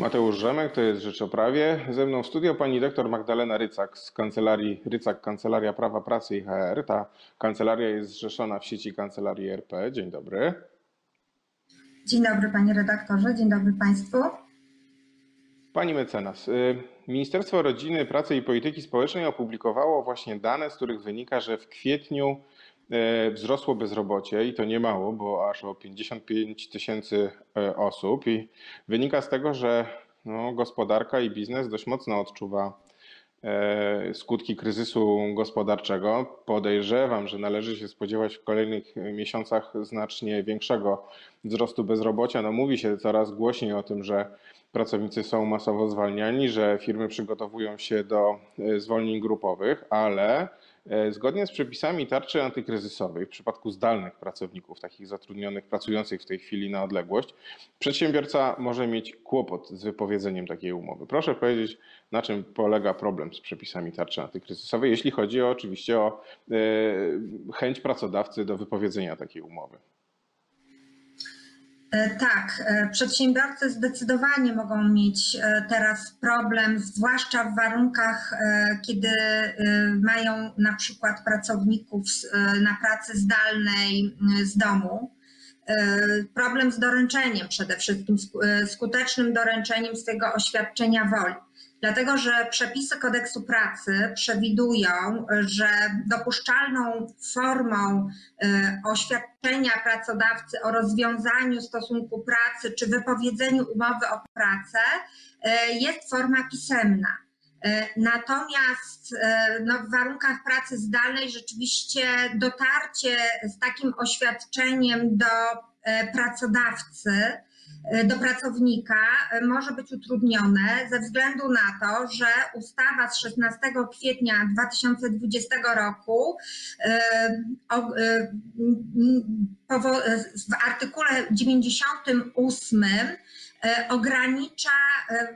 Mateusz Rzemek, to jest Rzecz o Prawie. Ze mną w studio pani doktor Magdalena Rycak z kancelarii Rycak Kancelaria Prawa Pracy i HR. Ta kancelaria jest zrzeszona w sieci kancelarii RP. Dzień dobry. Dzień dobry panie redaktorze, dzień dobry państwu. Pani mecenas, y, Ministerstwo Rodziny, Pracy i Polityki Społecznej opublikowało właśnie dane, z których wynika, że w kwietniu wzrosło bezrobocie i to nie mało, bo aż o 55 tysięcy y, osób i wynika z tego, że no, gospodarka i biznes dość mocno odczuwa skutki kryzysu gospodarczego. Podejrzewam, że należy się spodziewać w kolejnych miesiącach znacznie większego wzrostu bezrobocia. No, mówi się coraz głośniej o tym, że pracownicy są masowo zwalniani, że firmy przygotowują się do e, zwolnień grupowych, ale e, zgodnie z przepisami tarczy antykryzysowej, w przypadku zdalnych pracowników, takich zatrudnionych, pracujących w tej chwili na odległość, przedsiębiorca może mieć kłopot z wypowiedzeniem takiej umowy. Proszę powiedzieć, na czym polega problem z przepisami tarczy antykryzysowej, jeśli chodzi oczywiście o e, chęć pracodawcy do wypowiedzenia takiej umowy. E, tak, e, przedsiębiorcy zdecydowanie mogą mieć e, teraz problem, zwłaszcza w warunkach, kiedy mają na przykład pracowników na pracy zdalnej z domu. Problem z doręczeniem przede wszystkim, skutecznym doręczeniem swojego oświadczenia woli. Dlatego, że przepisy kodeksu pracy przewidują, że dopuszczalną formą e, oświadczenia pracodawcy o rozwiązaniu stosunku pracy czy wypowiedzeniu umowy o pracę e, jest forma pisemna. E, natomiast no, w warunkach pracy zdalnej rzeczywiście dotarcie z takim oświadczeniem do pracodawcy do pracownika e, może być utrudnione ze względu na to, że ustawa z 16 kwietnia 2020 roku e, w artykule 98 ogranicza,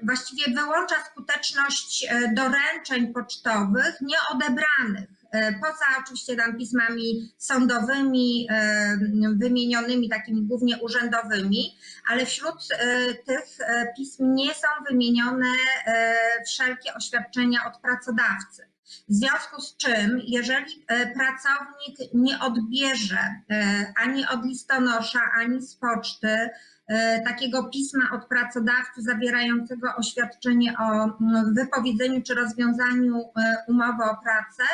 właściwie wyłącza skuteczność doręczeń pocztowych nieodebranych. E, poza oczywiście tam pismami sądowymi, e, wymienionymi takimi głównie urzędowymi, ale wśród e, tych pism nie są wymienione wszelkie oświadczenia od pracodawcy. W związku z czym, jeżeli pracownik nie odbierze ani od listonosza, ani z poczty takiego pisma od pracodawcy zawierającego oświadczenie o wypowiedzeniu czy rozwiązaniu umowy o pracę,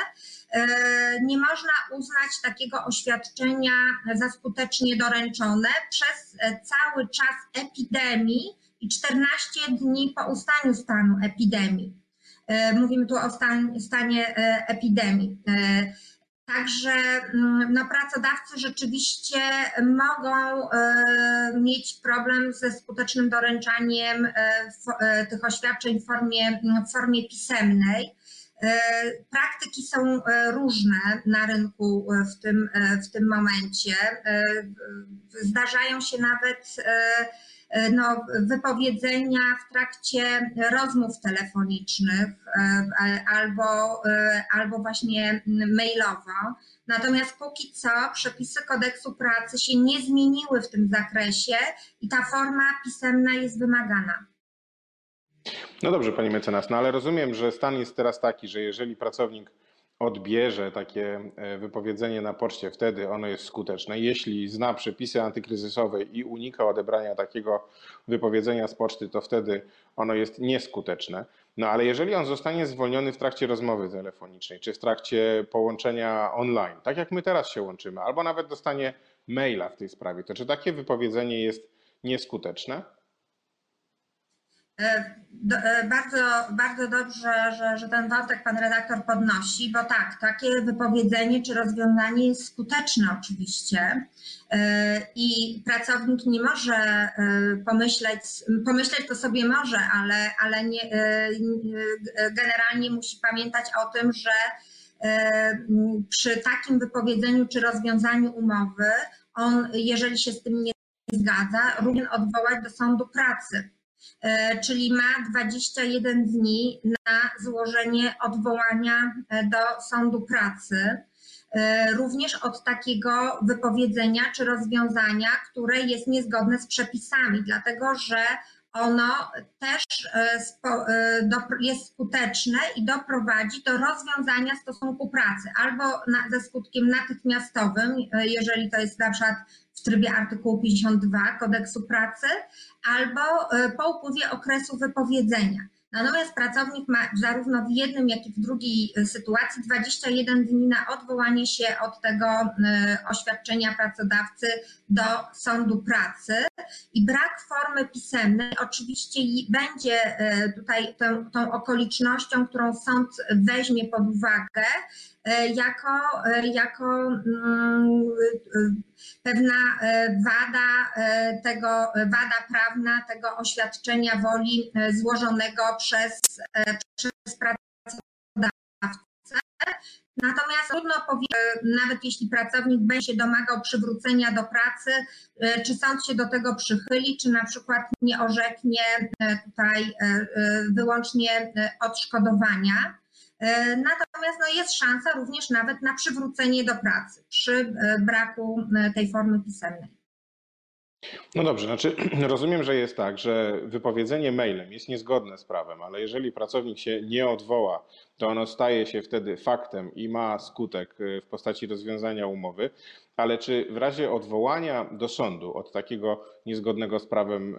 E, nie można uznać takiego oświadczenia za skutecznie doręczone przez e, cały czas epidemii i 14 dni po ustaniu stanu epidemii. E, mówimy tu o stan, stanie epidemii. Także no, pracodawcy rzeczywiście mogą mieć problem ze skutecznym doręczaniem tych oświadczeń w formie, w formie pisemnej. E, praktyki są e, różne na rynku e, w tym, w tym momencie. Zdarzają się nawet no, wypowiedzenia w trakcie rozmów telefonicznych albo, albo właśnie mailowo. Natomiast póki co przepisy kodeksu pracy się nie zmieniły w tym zakresie i ta forma pisemna jest wymagana. No dobrze, pani mecenas, no ale rozumiem, że stan jest teraz taki, że jeżeli pracownik odbierze takie e, wypowiedzenie na poczcie, wtedy ono jest skuteczne. Jeśli zna przepisy antykryzysowe i unika odebrania takiego wypowiedzenia z poczty, to wtedy ono jest nieskuteczne. No ale jeżeli on zostanie zwolniony w trakcie rozmowy telefonicznej, czy w trakcie połączenia online, tak jak my teraz się łączymy, albo nawet dostanie maila w tej sprawie, to czy takie wypowiedzenie jest nieskuteczne? E, e, bardzo, bardzo dobrze, że, że ten wątek pan redaktor podnosi, bo tak, takie wypowiedzenie czy rozwiązanie jest skuteczne oczywiście e, i pracownik nie może pomyśleć, pomyśleć to sobie może, ale, ale nie, generalnie musi pamiętać o tym, że przy takim wypowiedzeniu czy rozwiązaniu umowy, on, jeżeli się z tym nie zgadza, również odwołać do sądu pracy czyli ma 21 dni na złożenie odwołania e, do sądu pracy. E, również od takiego wypowiedzenia czy rozwiązania, które jest niezgodne z przepisami, dlatego że ono też e, e, jest skuteczne i doprowadzi do rozwiązania stosunku pracy albo ze skutkiem natychmiastowym, e, jeżeli to jest na przykład w trybie artykułu 52 kodeksu pracy, albo po upływie okresu wypowiedzenia. Natomiast pracownik ma zarówno w jednym, jak i w drugiej y, sytuacji 21 dni na odwołanie się od tego y, oświadczenia pracodawcy do sądu pracy. I brak formy pisemnej oczywiście będzie y, tutaj tą, tą okolicznością, którą sąd weźmie pod uwagę jako, jako mm, pewna wada tego, wada prawna tego oświadczenia woli złożonego przez, przez pracodawcę. Natomiast trudno powiedzieć, nawet jeśli pracownik będzie się domagał przywrócenia do pracy, e, czy sąd się do tego przychyli, czy na przykład nie orzeknie e, tutaj e, wyłącznie odszkodowania. Natomiast no jest szansa również nawet na przywrócenie do pracy przy braku tej formy pisemnej. No dobrze, znaczy rozumiem, że jest tak, że wypowiedzenie mailem jest niezgodne z prawem, ale jeżeli pracownik się nie odwoła, to ono staje się wtedy faktem i ma skutek w postaci rozwiązania umowy, ale czy w razie odwołania do sądu od takiego niezgodnego z prawem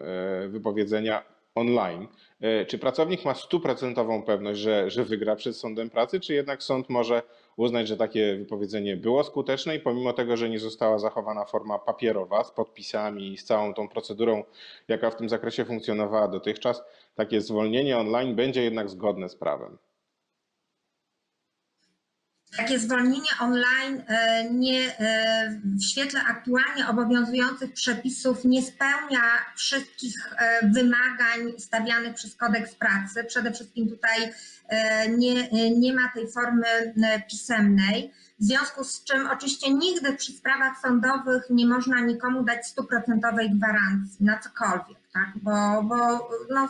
wypowiedzenia online, y, czy pracownik ma stuprocentową pewność, że, że wygra przed sądem pracy, czy jednak sąd może uznać, że takie wypowiedzenie było skuteczne i pomimo tego, że nie została zachowana forma papierowa z podpisami i z całą tą procedurą, jaka w tym zakresie funkcjonowała dotychczas, takie zwolnienie online będzie jednak zgodne z prawem. Takie zwolnienie online e, nie, e, w świetle aktualnie obowiązujących przepisów nie spełnia wszystkich e, wymagań stawianych przez kodeks pracy. Przede wszystkim tutaj nie, nie ma tej formy pisemnej. W związku z czym oczywiście nigdy przy sprawach sądowych nie można nikomu dać stuprocentowej gwarancji na cokolwiek, tak? bo, bo no,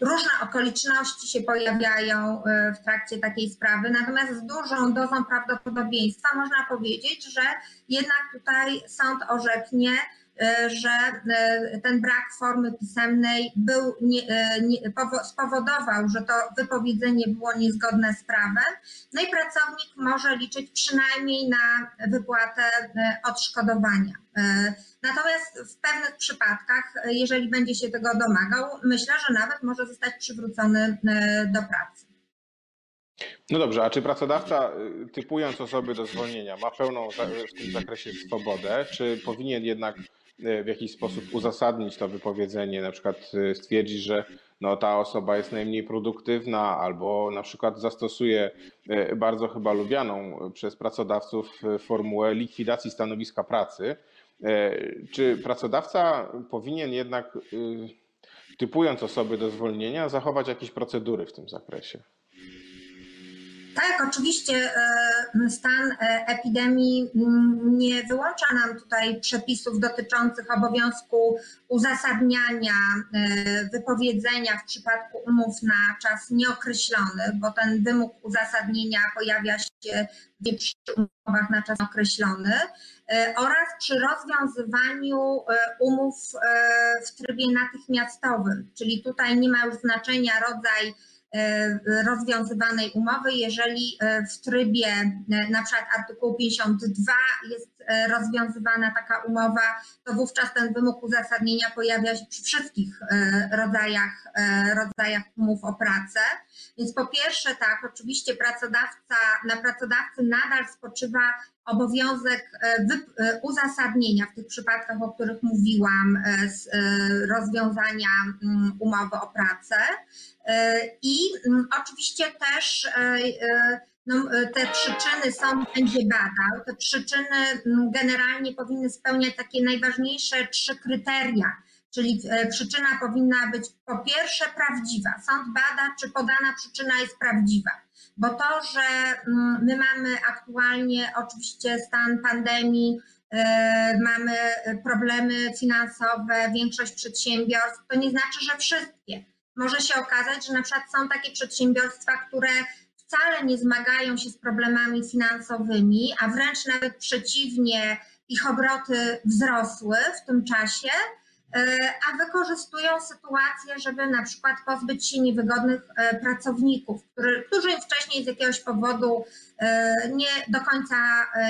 Różne okoliczności się pojawiają e, w trakcie takiej sprawy, natomiast z dużą dozą prawdopodobieństwa można powiedzieć, że jednak tutaj sąd orzeknie, e, że e, ten brak formy pisemnej był, nie, nie, spowodował, że to wypowiedzenie było niezgodne z prawem, no i pracownik może liczyć przynajmniej na wypłatę odszkodowania. Natomiast w pewnych przypadkach, jeżeli będzie się tego domagał, myślę, że nawet może zostać przywrócony e, do pracy. No dobrze, a czy pracodawca, y, typując osoby do zwolnienia, ma pełną w tym zakresie swobodę, czy powinien jednak y, w jakiś sposób uzasadnić to wypowiedzenie, na przykład y, stwierdzić, że no, ta osoba jest najmniej produktywna, albo na przykład zastosuje bardzo chyba lubianą przez pracodawców formułę likwidacji stanowiska pracy, E, czy pracodawca powinien jednak, y, typując osoby do zwolnienia, zachować jakieś procedury w tym zakresie? Tak, oczywiście e, stan e, epidemii mm, nie wyłącza nam tutaj przepisów dotyczących obowiązku uzasadniania wypowiedzenia w przypadku umów na czas nieokreślony, bo ten wymóg uzasadnienia pojawia się przy umowach na czas określony. E, oraz przy rozwiązywaniu e, umów e, w trybie natychmiastowym, czyli tutaj nie ma już znaczenia rodzaj rozwiązywanej umowy, jeżeli w trybie na przykład artykułu 52 jest rozwiązywana taka umowa, to wówczas ten wymóg uzasadnienia pojawia się przy wszystkich rodzajach, rodzajach umów o pracę. Więc po pierwsze tak, oczywiście pracodawca, na pracodawcy nadal spoczywa obowiązek e, e, uzasadnienia w tych przypadkach, o których mówiłam, e, rozwiązania mm, umowy o pracę. I mm, oczywiście też no, te przyczyny sąd będzie badał. Te przyczyny mm, generalnie powinny spełniać takie najważniejsze trzy kryteria. Czyli przyczyna powinna być po pierwsze prawdziwa. Sąd bada, czy podana przyczyna jest prawdziwa bo to, że mm, my mamy aktualnie oczywiście stan pandemii, e, mamy problemy finansowe, większość przedsiębiorstw, to nie znaczy, że wszystkie. Może się okazać, że na przykład są takie przedsiębiorstwa, które wcale nie zmagają się z problemami finansowymi, a wręcz nawet przeciwnie, ich obroty wzrosły w tym czasie, a wykorzystują sytuację, żeby na przykład pozbyć się niewygodnych pracowników, którzy, wcześniej z jakiegoś powodu nie do końca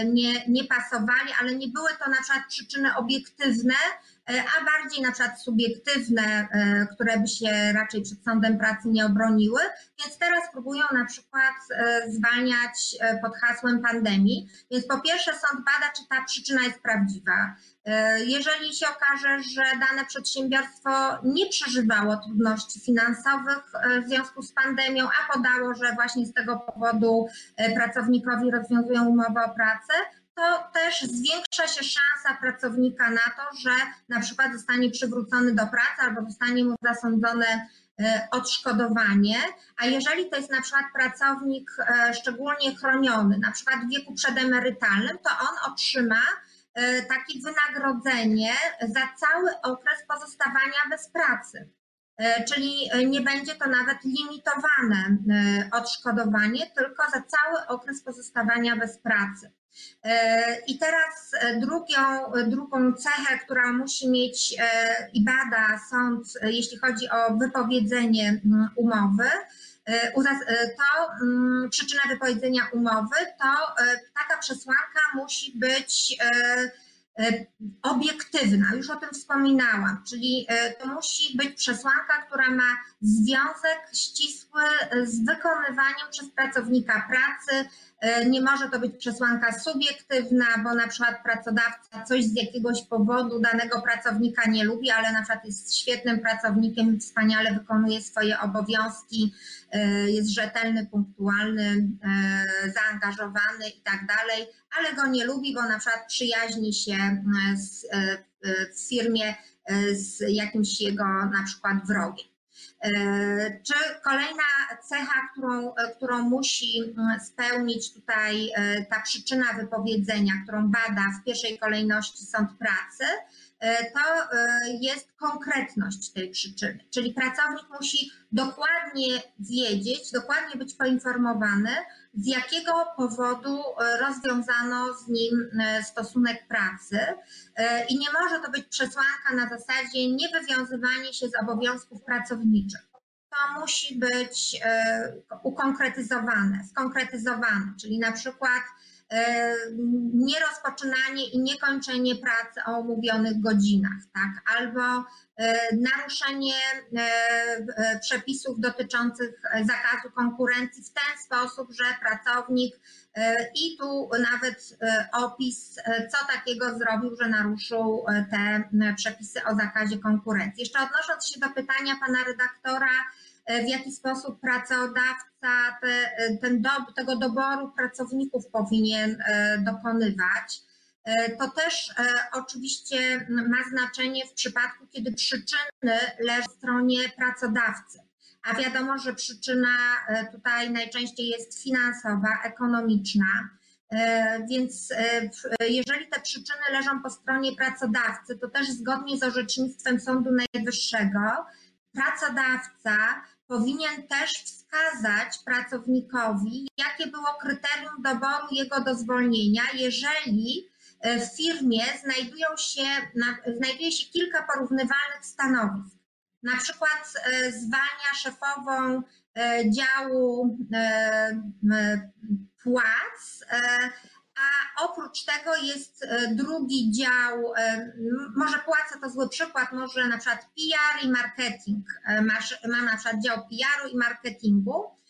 nie, nie pasowali, ale nie były to na przykład przyczyny obiektywne, E, a bardziej na przykład subiektywne, e, które by się raczej przed sądem pracy nie obroniły, więc teraz próbują na przykład e, zwalniać pod hasłem pandemii. Więc po pierwsze sąd bada, czy ta przyczyna jest prawdziwa. Jeżeli się okaże, że dane przedsiębiorstwo nie przeżywało trudności finansowych w związku z pandemią, a podało, że właśnie z tego powodu pracownikowi rozwiązują umowę o pracę, to też zwiększa się szansa pracownika na to, że na przykład zostanie przywrócony do pracy albo zostanie mu zasądzone e, odszkodowanie, a jeżeli to jest na przykład pracownik e, szczególnie chroniony, na przykład w wieku przedemerytalnym, to on otrzyma e, takie wynagrodzenie za cały okres pozostawania bez pracy. Czyli nie będzie to nawet limitowane odszkodowanie, tylko za cały okres pozostawania bez pracy. E, I teraz e, drugą, drugą cechę, która musi mieć e, i bada sąd, jeśli chodzi o wypowiedzenie umowy, to przyczyna wypowiedzenia umowy, to taka przesłanka musi być obiektywna, już o tym wspominałam, czyli to musi być przesłanka, która ma związek ścisły z wykonywaniem przez pracownika pracy. E, nie może to być przesłanka subiektywna, bo na przykład pracodawca coś z jakiegoś powodu danego pracownika nie lubi, ale na przykład jest świetnym pracownikiem, wspaniale wykonuje swoje obowiązki, e, jest rzetelny, punktualny, e, zaangażowany i tak dalej, ale go nie lubi, bo na przykład przyjaźni się z, w firmie z jakimś jego na przykład wrogiem. E, czy kolejna cecha, którą, e, którą musi mm, spełnić tutaj e, ta przyczyna wypowiedzenia, którą bada w pierwszej kolejności sąd pracy, to jest konkretność tej przyczyny. Czyli pracownik musi dokładnie wiedzieć, dokładnie być poinformowany, z jakiego powodu e, rozwiązano z nim e, stosunek pracy e, i nie może to być przesłanka na zasadzie niewywiązywanie się z obowiązków pracowniczych. To musi być ukonkretyzowane, skonkretyzowane, czyli na przykład nierozpoczynanie i niekończenie pracy o umówionych godzinach, tak? albo naruszenie przepisów dotyczących zakazu konkurencji w ten sposób, że pracownik i tu nawet opis, co takiego zrobił, że naruszył te przepisy o zakazie konkurencji. Jeszcze odnosząc się do pytania pana redaktora, w jaki sposób pracodawca te, ten do, tego doboru pracowników powinien e, dokonywać. E, to też e, oczywiście ma znaczenie w przypadku, kiedy przyczyny leżą w stronie pracodawcy. A wiadomo, że przyczyna tutaj najczęściej jest finansowa, ekonomiczna. Więc jeżeli te przyczyny leżą po stronie pracodawcy, to też zgodnie z orzecznictwem Sądu Najwyższego, pracodawca powinien też wskazać pracownikowi, jakie było kryterium doboru jego do zwolnienia, jeżeli e, w firmie znajdują się, znajduje się kilka porównywalnych stanowisk. Na przykład e, zwalnia szefową e, działu płac, a oprócz tego jest e, drugi dział, e, może płaca to zły przykład, może na przykład PR i marketing. E, Masz, ma na przykład dział PR-u i marketingu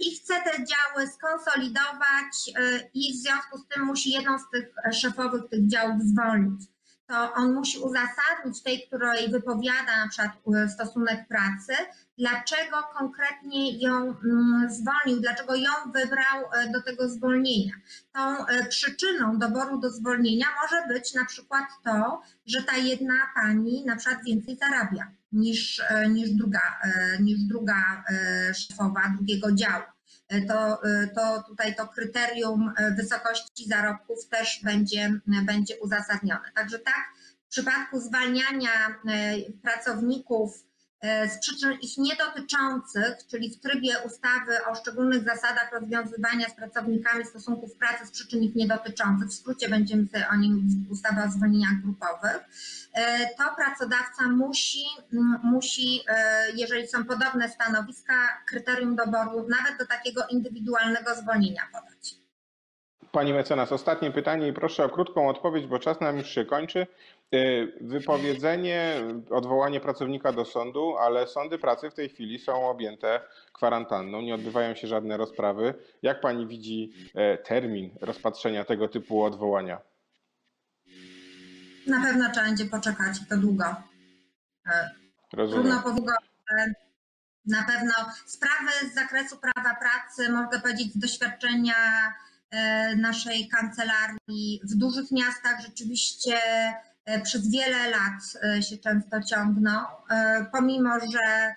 i chce te działy skonsolidować i w związku z tym musi jedną z tych szefowych tych działów zwolnić to on musi uzasadnić tej, której wypowiada na przykład e, stosunek pracy, dlaczego konkretnie ją mm, zwolnił, dlaczego ją wybrał e, do tego zwolnienia. Tą e, przyczyną doboru do zwolnienia może być na przykład to, że ta jedna pani na przykład więcej zarabia niż, niż, druga, niż druga szefowa drugiego działu to, to tutaj to kryterium wysokości zarobków też będzie, będzie uzasadnione. Także tak, w przypadku zwalniania e, pracowników e, z przyczyn ich niedotyczących, czyli w trybie ustawy o szczególnych zasadach rozwiązywania z pracownikami stosunków pracy z przyczyn ich niedotyczących, w skrócie będziemy sobie o nim ustawie o zwolnieniach grupowych, e, to pracodawca musi, musi, e, jeżeli są podobne stanowiska, kryterium doboru nawet do takiego indywidualnego zwolnienia podać. Pani mecenas, ostatnie pytanie i proszę o krótką odpowiedź, bo czas nam już się kończy. Y, Wypowiedzenie, odwołanie pracownika do sądu, ale sądy pracy w tej chwili są objęte kwarantanną, nie odbywają się żadne rozprawy. Jak pani widzi e, termin rozpatrzenia tego typu odwołania? Na pewno trzeba będzie poczekać i to długo. E, Rozumiem. Trudno powiedzieć, że na pewno sprawy z zakresu prawa pracy, mogę powiedzieć z doświadczenia e, naszej kancelarii w dużych miastach rzeczywiście e, przez wiele lat się często ciągną, pomimo że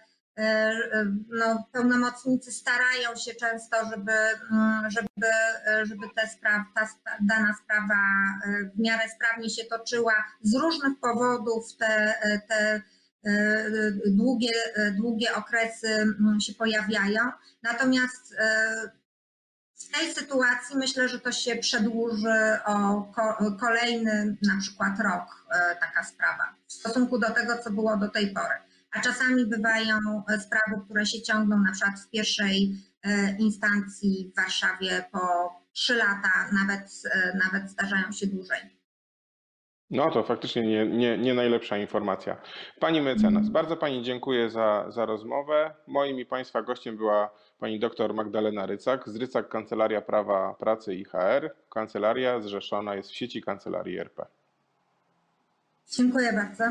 no, pełnomocnicy starają się często, żeby, mm, żeby, e, żeby te spraw, ta dana sprawa e, w miarę sprawnie się toczyła. Z różnych powodów te, e, te e, długie, e, długie okresy mm, się pojawiają. Natomiast e, w tej sytuacji myślę, że to się przedłuży o ko- kolejny na przykład rok e, taka sprawa w stosunku do tego, co było do tej pory. A czasami bywają e, sprawy, które się ciągną na przykład w pierwszej e, instancji w Warszawie po trzy lata, nawet, e, nawet zdarzają się dłużej. No to faktycznie nie, nie, nie najlepsza informacja. Pani mecenas, bardzo Pani dziękuję za, za rozmowę. Moim i Państwa gościem była Pani dr Magdalena Rycak z Rycak Kancelaria Prawa Pracy i HR. Kancelaria zrzeszona jest w sieci Kancelarii RP. Dziękuję bardzo.